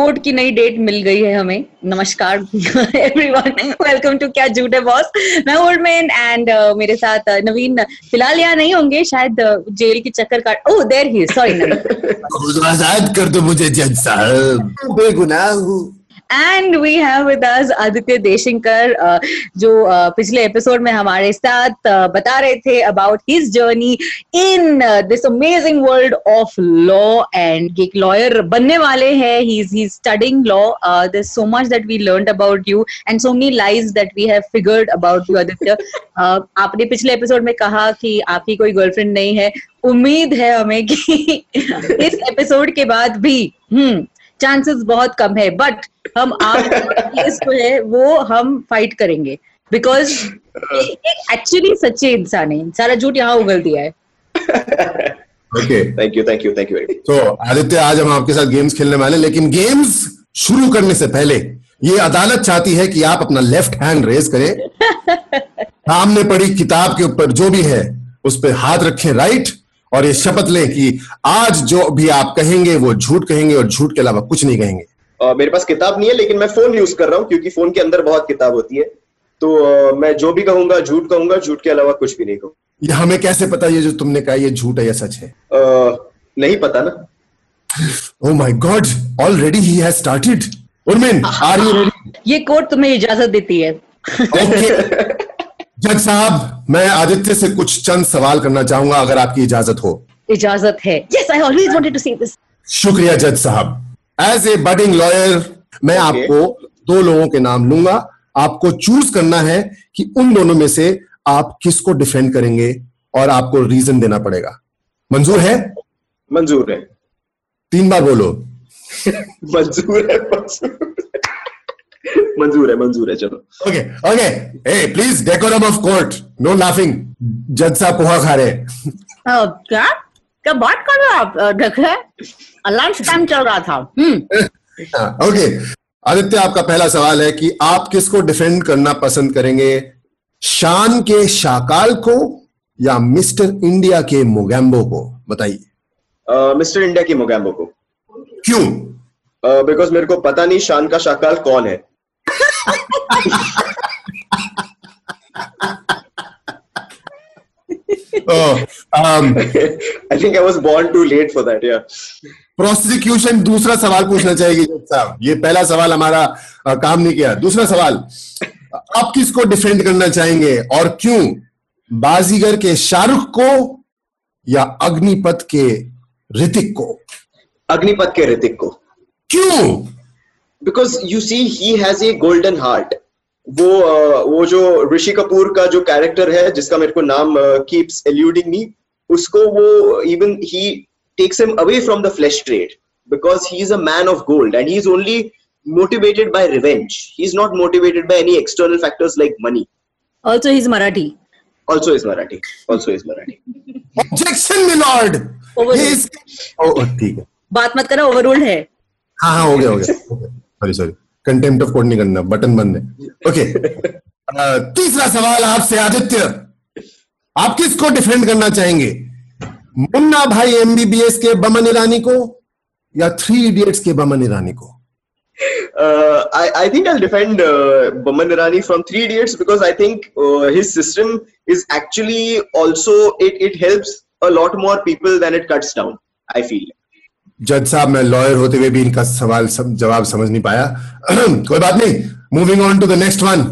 Court की नई date मिल गई है हमें। नमस्कार एवरीवन वेलकम टू क्या झूठ है बॉस मैं ओल्ड मैन एंड मेरे साथ uh, नवीन। फ़िलहाल यहाँ नहीं होंगे शायद uh, जेल के चक्कर काट ओह देर ही सॉरी आज़ाद कर दो मुझे जज साहब। बेगुनाह हूँ। And we have with us Aditya Deshinkar जो uh, पिछले एपिसोड में हमारे साथ uh, बता रहे थे about his journey in this amazing world of law and एक लॉयर बनने वाले हैं. He is he studying law there so much that we learn about you and so many lives that we have figured about you Aditya आपने पिछले episode में कहा कि आपकी कोई गर्लफ्रेंड नहीं है. उम्मीद है हमें कि इस एपिसोड के बाद भी हम्म चांसेस बहुत कम है बट हम आप जो है वो हम फाइट करेंगे। बिकॉज़ एक एक्चुअली सच्चे इंसान है। सारा झूठ यहाँ उगल दिया है। Okay thank you thank you thank you तो आदित्य आज हम आपके साथ गेम्स खेलने वाले लेकिन गेम्स शुरू करने से पहले ये अदालत चाहती है कि आप अपना लेफ़्ट हैंड रेज करें। सामने पड़ी किताब के ऊपर जो भी है उस पर हाथ रखें राइट और ये शपथ लें कि आज जो भी आप कहेंगे वो झूठ कहेंगे और झूठ के अलावा कुछ नहीं कहेंगे। Uh, मेरे पास किताब नहीं है लेकिन मैं फ़ोन यूज़ कर रहा हूँ क्योंकि फ़ोन के अंदर बहुत किताब होती है। तो uh, मैं जो भी कहूँगा झूठ कहूँगा झूठ के अलावा कुछ भी नहीं कहूँगा। ये हमें कैसे पता ये जो तुमने कहा ये झूठ है या सच है? uh, नहीं पता ना। ओ my God already he has started Urmin are you ready ये कोर्ट तुम्हें इजाज़त देती है। ओके जज साहब मैं आदित्य से कुछ चंद सवाल करना चाहूँगा अगर आपकी इजाज़त हो। इजाज़त है। Yes I always wanted to say this शुक्रिया जज साहब। एज ए बडिंग लॉयर मैं Okay. आपको दो लोगों के नाम लूँगा। आपको चूज़ करना है कि उन दोनों में से आप किसको डिफेंड करेंगे और आपको रीजन देना पड़ेगा। मंजूर है? मंजूर है। तीन बार बोलो। मंजूर है मंजूर। है मंजूर है मंजूर है चलो। Okay okay uh please decorum of court no laughing जज साहब पोहा खा रहे हैं। क्या? क्या बात कर रहे हो आप? देखे लंच टाइम चल रहा था। हम्म। हाँ, ओके आदित्य आपका पहला सवाल है कि आप किसको डिफेंड करना पसंद करेंगे? शान के शाकाल को या मिस्टर इंडिया के मोगैम्बो को? बताइए। मिस्टर इंडिया के मोगैम्बो को। क्यों? बिकॉज़ मेरे को पता नहीं शान का शाकाल कौन है। um, I think I was born too late for that या प्रोसिक्यूशन दूसरा सवाल पूछना चाहेगी जज साहब। ये पहला सवाल हमारा अ, काम नहीं किया। दूसरा सवाल आप किसको डिफेंड करना चाहेंगे और क्यों? बाजीगर के शाहरुख को या अग्निपथ के ऋतिक को? अग्निपथ के ऋतिक को। क्यों? Because you see he has a golden heart वो अ, वो जो ऋषि कपूर का जो कैरेक्टर है जिसका मेरे को नाम कीप्स एल्यूडिंग मी उसको वो even he takes him away from the flesh trade because he is a man of gold and he is only motivated by revenge. He is not motivated by any external factors like money. Also his Marathi also is marathi. Also is marathi. Objection milord Overruled. ठीक है। बात मत करना overruled है। हाँ हाँ हो गया हो गया। Sorry sorry contempt of court नहीं करना बटन बंद है ओके तीसरा सवाल आपसे आदित्य आप किसको डिफेंड करना चाहेंगे मुन्ना भाई एमबीबीएस के बमन ईरानी को या थ्री इडियट्स के बमन ईरानी को uh, I, I think I'll defend uh, Boman Irani from Three Idiots because I think uh, his system is actually also it it helps a lot more people than it cuts down. I feel. जज साहब मैं lawyer होते हुए भी इनका सवाल सब जवाब समझ नहीं पाया कोई बात नहीं moving on to the next one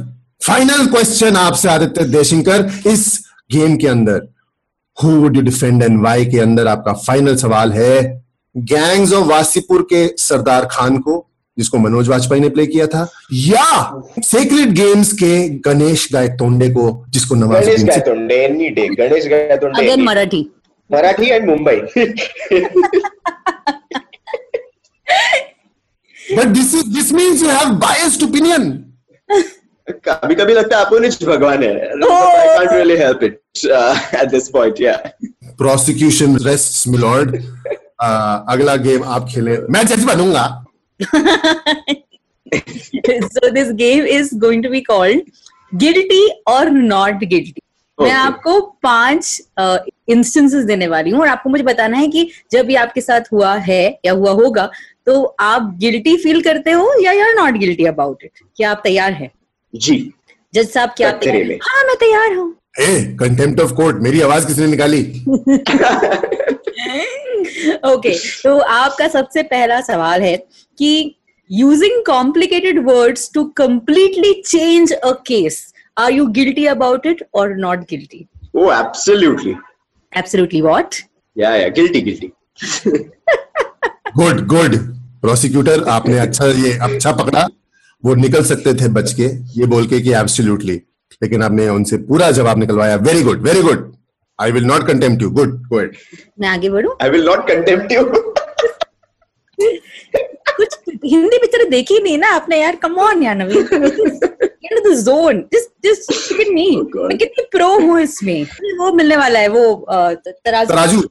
final question आपसे आदित्य देशिंकर इस गेम के अंदर who would you defend and why के अंदर आपका फाइनल सवाल है गैंग्स ऑफ़ वासीपुर के सरदार खान को जिसको मनोज वाजपेयी ने प्ले किया था या सेक्रेट गेम्स के गणेश गायतोंडे को जिसको Nawazuddin Gayatonde. Again any day. Marathi Marathi and Mumbai. but this is this means you have biased opinion कभी कभी लगता है अपन ही भगवान है. I can't really help it uh, at this point. Yeah. Prosecution rest my lord अगला game आप खेले मैं जज बनूंगा so this game is going to be called guilty or not guilty मैं आपको पाँच इंस्टेंसेस देने वाली हूँ और आपको मुझे बताना है कि जब ये आपके साथ हुआ है या हुआ होगा तो आप गिल्टी फील करते हो या you are not guilty about it क्या आप तैयार हैं? जी। जज साहब क्या आप तैयार हैं? हाँ मैं तैयार हूँ। कंटेम्प्ट ऑफ़ कोर्ट मेरी आवाज़ किसने निकाली? ओके तो आपका सबसे पहला सवाल है कि using complicated words to completely change a case are you guilty about it और not guilty oh absolutely. Absolutely what yeah yeah guilty guilty. Good good prosecutor आपने अच्छा ये अच्छा पकड़ा। वो निकल सकते थे बच के ये बोल के कि एब्सोल्युटली लेकिन आपने उनसे पूरा जवाब निकलवाया। Very good very good I will not contempt you good good मैं आगे बढ़ूं? I will not contempt you. कुछ हिंदी पिक्चर देखी नहीं ना आपने यार? कम ऑन यार नवीन। Get the zone just just look at me Oh, God. मैं कितनी प्रो हूँ इसमें वो मिलने वाला है वो अ, त- तराजू तराजू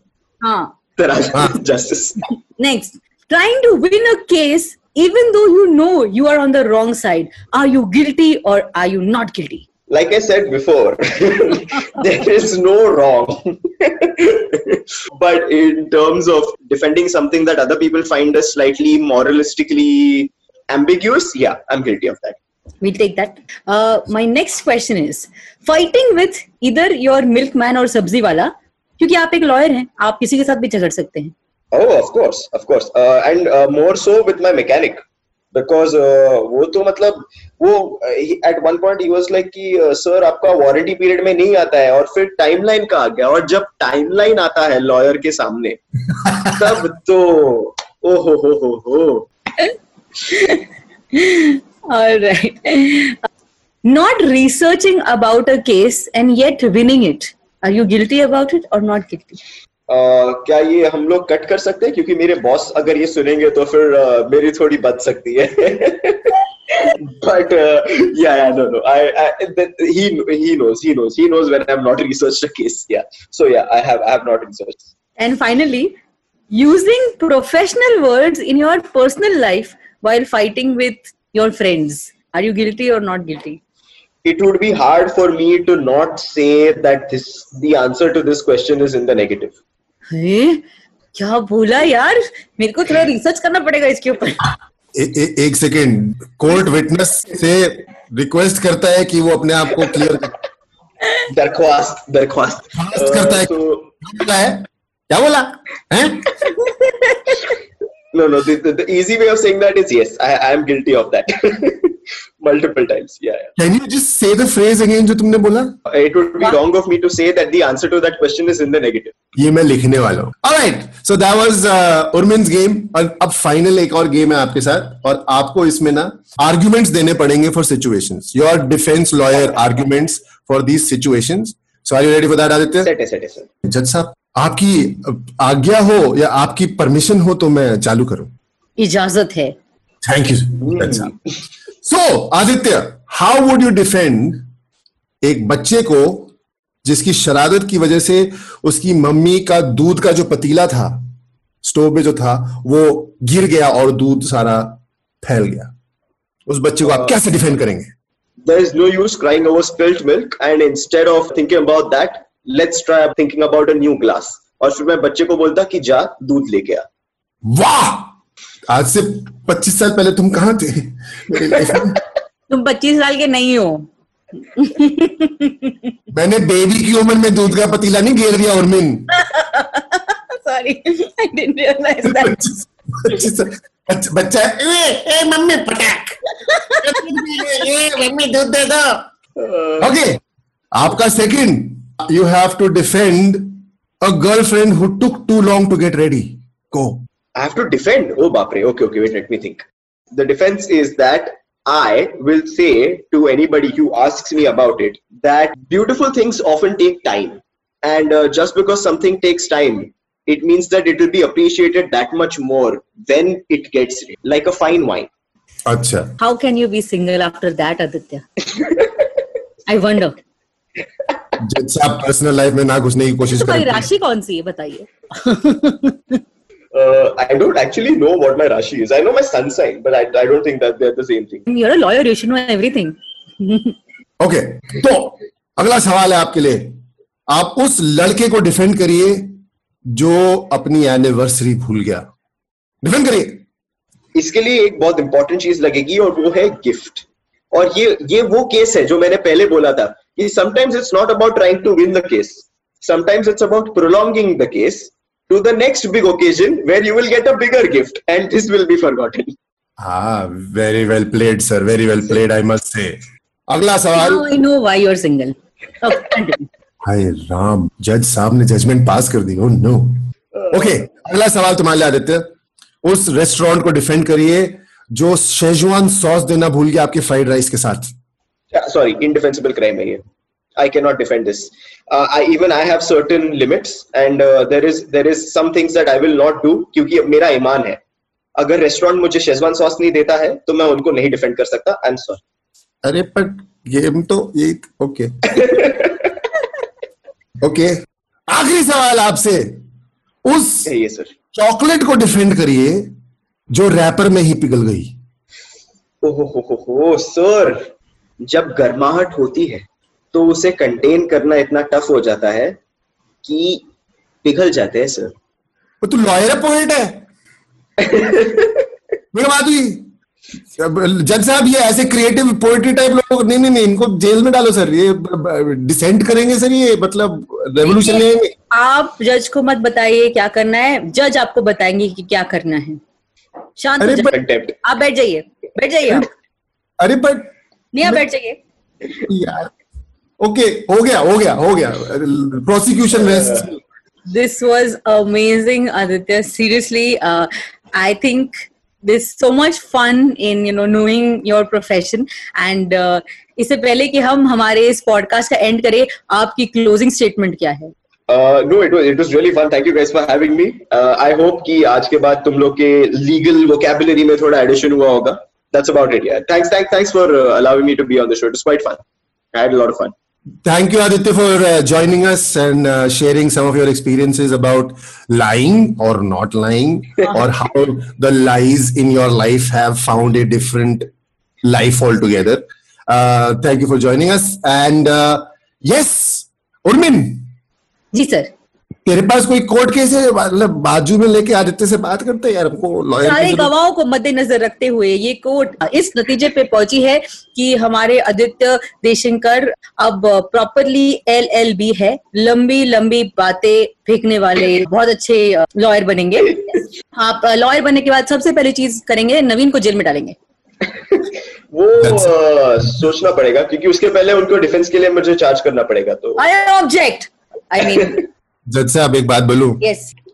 हाँ Taraj, Ah. justice next trying to win a case even though you know you are on the wrong side are you guilty or are you not guilty like i said before there is no wrong but in terms of defending something that other people find as slightly moralistically ambiguous yeah i'm guilty of that We'll take that uh, my next question is fighting with either your milkman or sabzi wala क्योंकि आप एक lawyer हैं आप किसी के साथ भी झगड़ सकते हैं Oh, of course, of course, uh, and uh, more so with my mechanic because uh, वो तो मतलब वो at one point he was like कि सर आपका वारंटी पीरियड में नहीं आता है और फिर टाइमलाइन का आ गया और जब टाइमलाइन आता है लॉयर के सामने तब तो ओ हो हो हो हो all right not researching about a case and yet winning it are you guilty about it or not guilty Uh, क्या ये हम लोग कट कर सकते हैं क्योंकि मेरे बॉस अगर ये सुनेंगे तो फिर uh, मेरी थोड़ी बच सकती है but uh, yeah, yeah, no, no. I, I that, he he knows, he knows, he knows when I'm not researched a case. Yeah. So yeah, I have I have not researched. and finally using professional words in your personal life while fighting with your friends are you guilty or not guilty It would be hard for me to not say that this the answer to this question is in the negative. हैं? क्या बोला यार मेरे को थोड़ा research करना पड़ेगा इसके ऊपर एक सेकेंड कोर्ट विटनेस से रिक्वेस्ट करता है कि वो अपने आप को क्लियर दरख्वास्त दरख्वास्त करता है। तो बोला है क्या बोला हैं no no the, the, the, easy way of saying that is yes i, I am guilty of that. Multiple times yeah, yeah, can you just say the phrase again jo tumne bola it would be wrong of me to say that the answer to that question is in the negative. ये मैं लिखने वाला हूँ. all right so that was uh, urmin's game. aur ab final ek aur game hai aapke sath aur aapko isme na arguments dene padenge for situations. Your defense lawyer arguments for these situations. So are you ready for that aditya? Set hai set hai sir judge sahab आपकी आज्ञा हो या आपकी permission हो तो मैं चालू करूँ। इजाज़त है। Thank you so Aditya how would you defend एक बच्चे को जिसकी शरारत की वजह से उसकी मम्मी का दूध का जो पतीला था स्टोव में जो था वो गिर गया और दूध सारा फैल गया? उस बच्चे को आप कैसे डिफेंड करेंगे? There is no use crying over spilt milk and instead of thinking about that let's try thinking about a new glass. और फिर मैं बच्चे को बोलता कि जा दूध लेके आ। वाह! आज से 25 साल पहले तुम कहाँ थे? मेरी तुम 25 साल के नहीं हो। मैंने बेबी की उम्र में दूध का पतीला नहीं गिर दिया Urmin. Sorry I didn't realise that बच्चा बच्चा ए, ए मम्मी पटाक ए मम्मी दूध दे दो। ओके आपका second you have to defend a girlfriend who took too long to get ready. Go. I have to defend. Oh, Bapre. Okay, okay, wait, let me think. The defense is that I will say to anybody who asks me about it that beautiful things often take time. And uh, just because something takes time, it means that it will be appreciated that much more when it gets ready, like a fine wine. Acha. How can you be single after that, Aditya? I wonder. जज साहब personal life में ना घुसने की कोशिश तुम्हारी करें राशि कौन सी है बताइए? Uh, I don't actually know what my Rashi is. I know my sun sign, but I, I don't think that they're the same thing. you're a lawyer you should know everything. Okay तो अगला सवाल है आपके लिए। आप उस लड़के को डिफेंड करिए जो अपनी एनिवर्सरी भूल गया। डिफेंड करिए। इसके लिए एक बहुत इंपॉर्टेंट चीज़ लगेगी और वो है गिफ्ट और ये ये वो केस है जो मैंने पहले बोला था। कि sometimes it's not about trying to win the case sometimes it's about prolonging the case to the next big occasion where you will get a bigger gift and this will be forgotten हाँ very well played sir very well played I must say अगला सवाल Now I know why you're single. हाय राम जज साहब ने judgement पास कर दी oh no okay अगला सवाल तुम्हारे लिए आदित्य उस रेस्टोरेंट को डिफेंड करिए जो शेजवान सॉस देना भूल गया आपके फ्राइड राइस के साथ sorry indefensible crime है ये I cannot defend this. Uh, I even I have certain limits, and uh, there is there is some things that I will not do क्योंकि मेरा ईमान है। अगर रेस्टोरेंट मुझे शेजवान सॉस नहीं देता है तो मैं उनको नहीं डिफेंड कर सकता। आई एम सॉरी अरे पर गेम तो ये ओके ओके आखिरी सवाल आपसे। उस ये सर चॉकलेट को डिफेंड करिए जो रैपर में ही पिघल गई। ओहो हो हो हो सर जब गर्माहट होती है तो उसे कंटेन करना इतना टफ हो जाता है कि पिघल जाते हैं सर वो तू लॉयर है पोएट है। मेरी बात हुई। जज साहब ये ऐसे क्रिएटिव पोएट्री टाइप लोग नहीं नहीं नहीं इनको जेल में डालो सर ये डिसेंट करेंगे सर ये मतलब रेवोल्यूशन लेंगे। आप जज को मत बताइए क्या करना है। जज आपको बताएँगे कि क्या करना है। शांत हो जाइए। आप बैठ जाइए। बैठ जाइए अरे पर नेहा बैठ जाइए। ओके हो गया हो गया हो गया। Prosecution rest this was amazing Aditya seriously I think this so much fun in you know knowing your profession and इससे पहले कि हम हमारे इस पॉडकास्ट का एंड करें आपकी क्लोजिंग स्टेटमेंट क्या है? No it it was really fun thank you guys for having me I hope कि आज के बाद तुम लोग के लीगल वोकैबुलरी में थोड़ा एडिशन हुआ होगा। that's about it. Yeah. Thanks, thanks, thanks for uh, allowing me to be on the show. It was quite fun. I had a lot of fun. Thank you, Aditya, for uh, joining us and uh, sharing some of your experiences about lying or not lying, or how the lies in your life have found a different life altogether. Uh, thank you for joining us. And uh, yes, Urmin. Yes, sir. तेरे पास कोई court case है? मतलब बाजू में लेके आदित्य से बात करते हैं यार हमको लॉयर सारे गवाहों को मद्देनजर रखते हुए ये कोर्ट इस नतीजे पे पहुँची है कि हमारे आदित्य देशंकर अब प्रॉपरली एल एल बी है। लंबी लंबी बातें फेंकने वाले बहुत अच्छे लॉयर बनेंगे। आप लॉयर बनने के बाद सबसे पहली चीज़ करेंगे नवीन को जेल में डालेंगे। वो uh, सोचना पड़ेगा क्योंकि उसके पहले उनको डिफेंस के लिए मुझे चार्ज करना पड़ेगा तो आई ऑब्जेक्ट आई मीन जज से एक बात बोलू?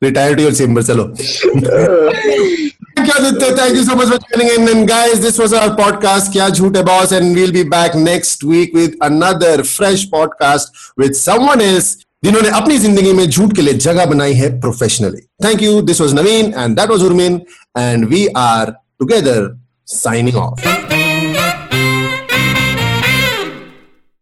रिटायर्ड योर चेंबर चलो। Thank you so much for guys this was our podcast क्या झूठ है boss and we'll be back next week with another fresh podcast with someone else जिन्होंने अपनी ज़िंदगी में झूठ के लिए जगह बनाई है professionally thank you this was Naveen and that was Urmin and we are together signing off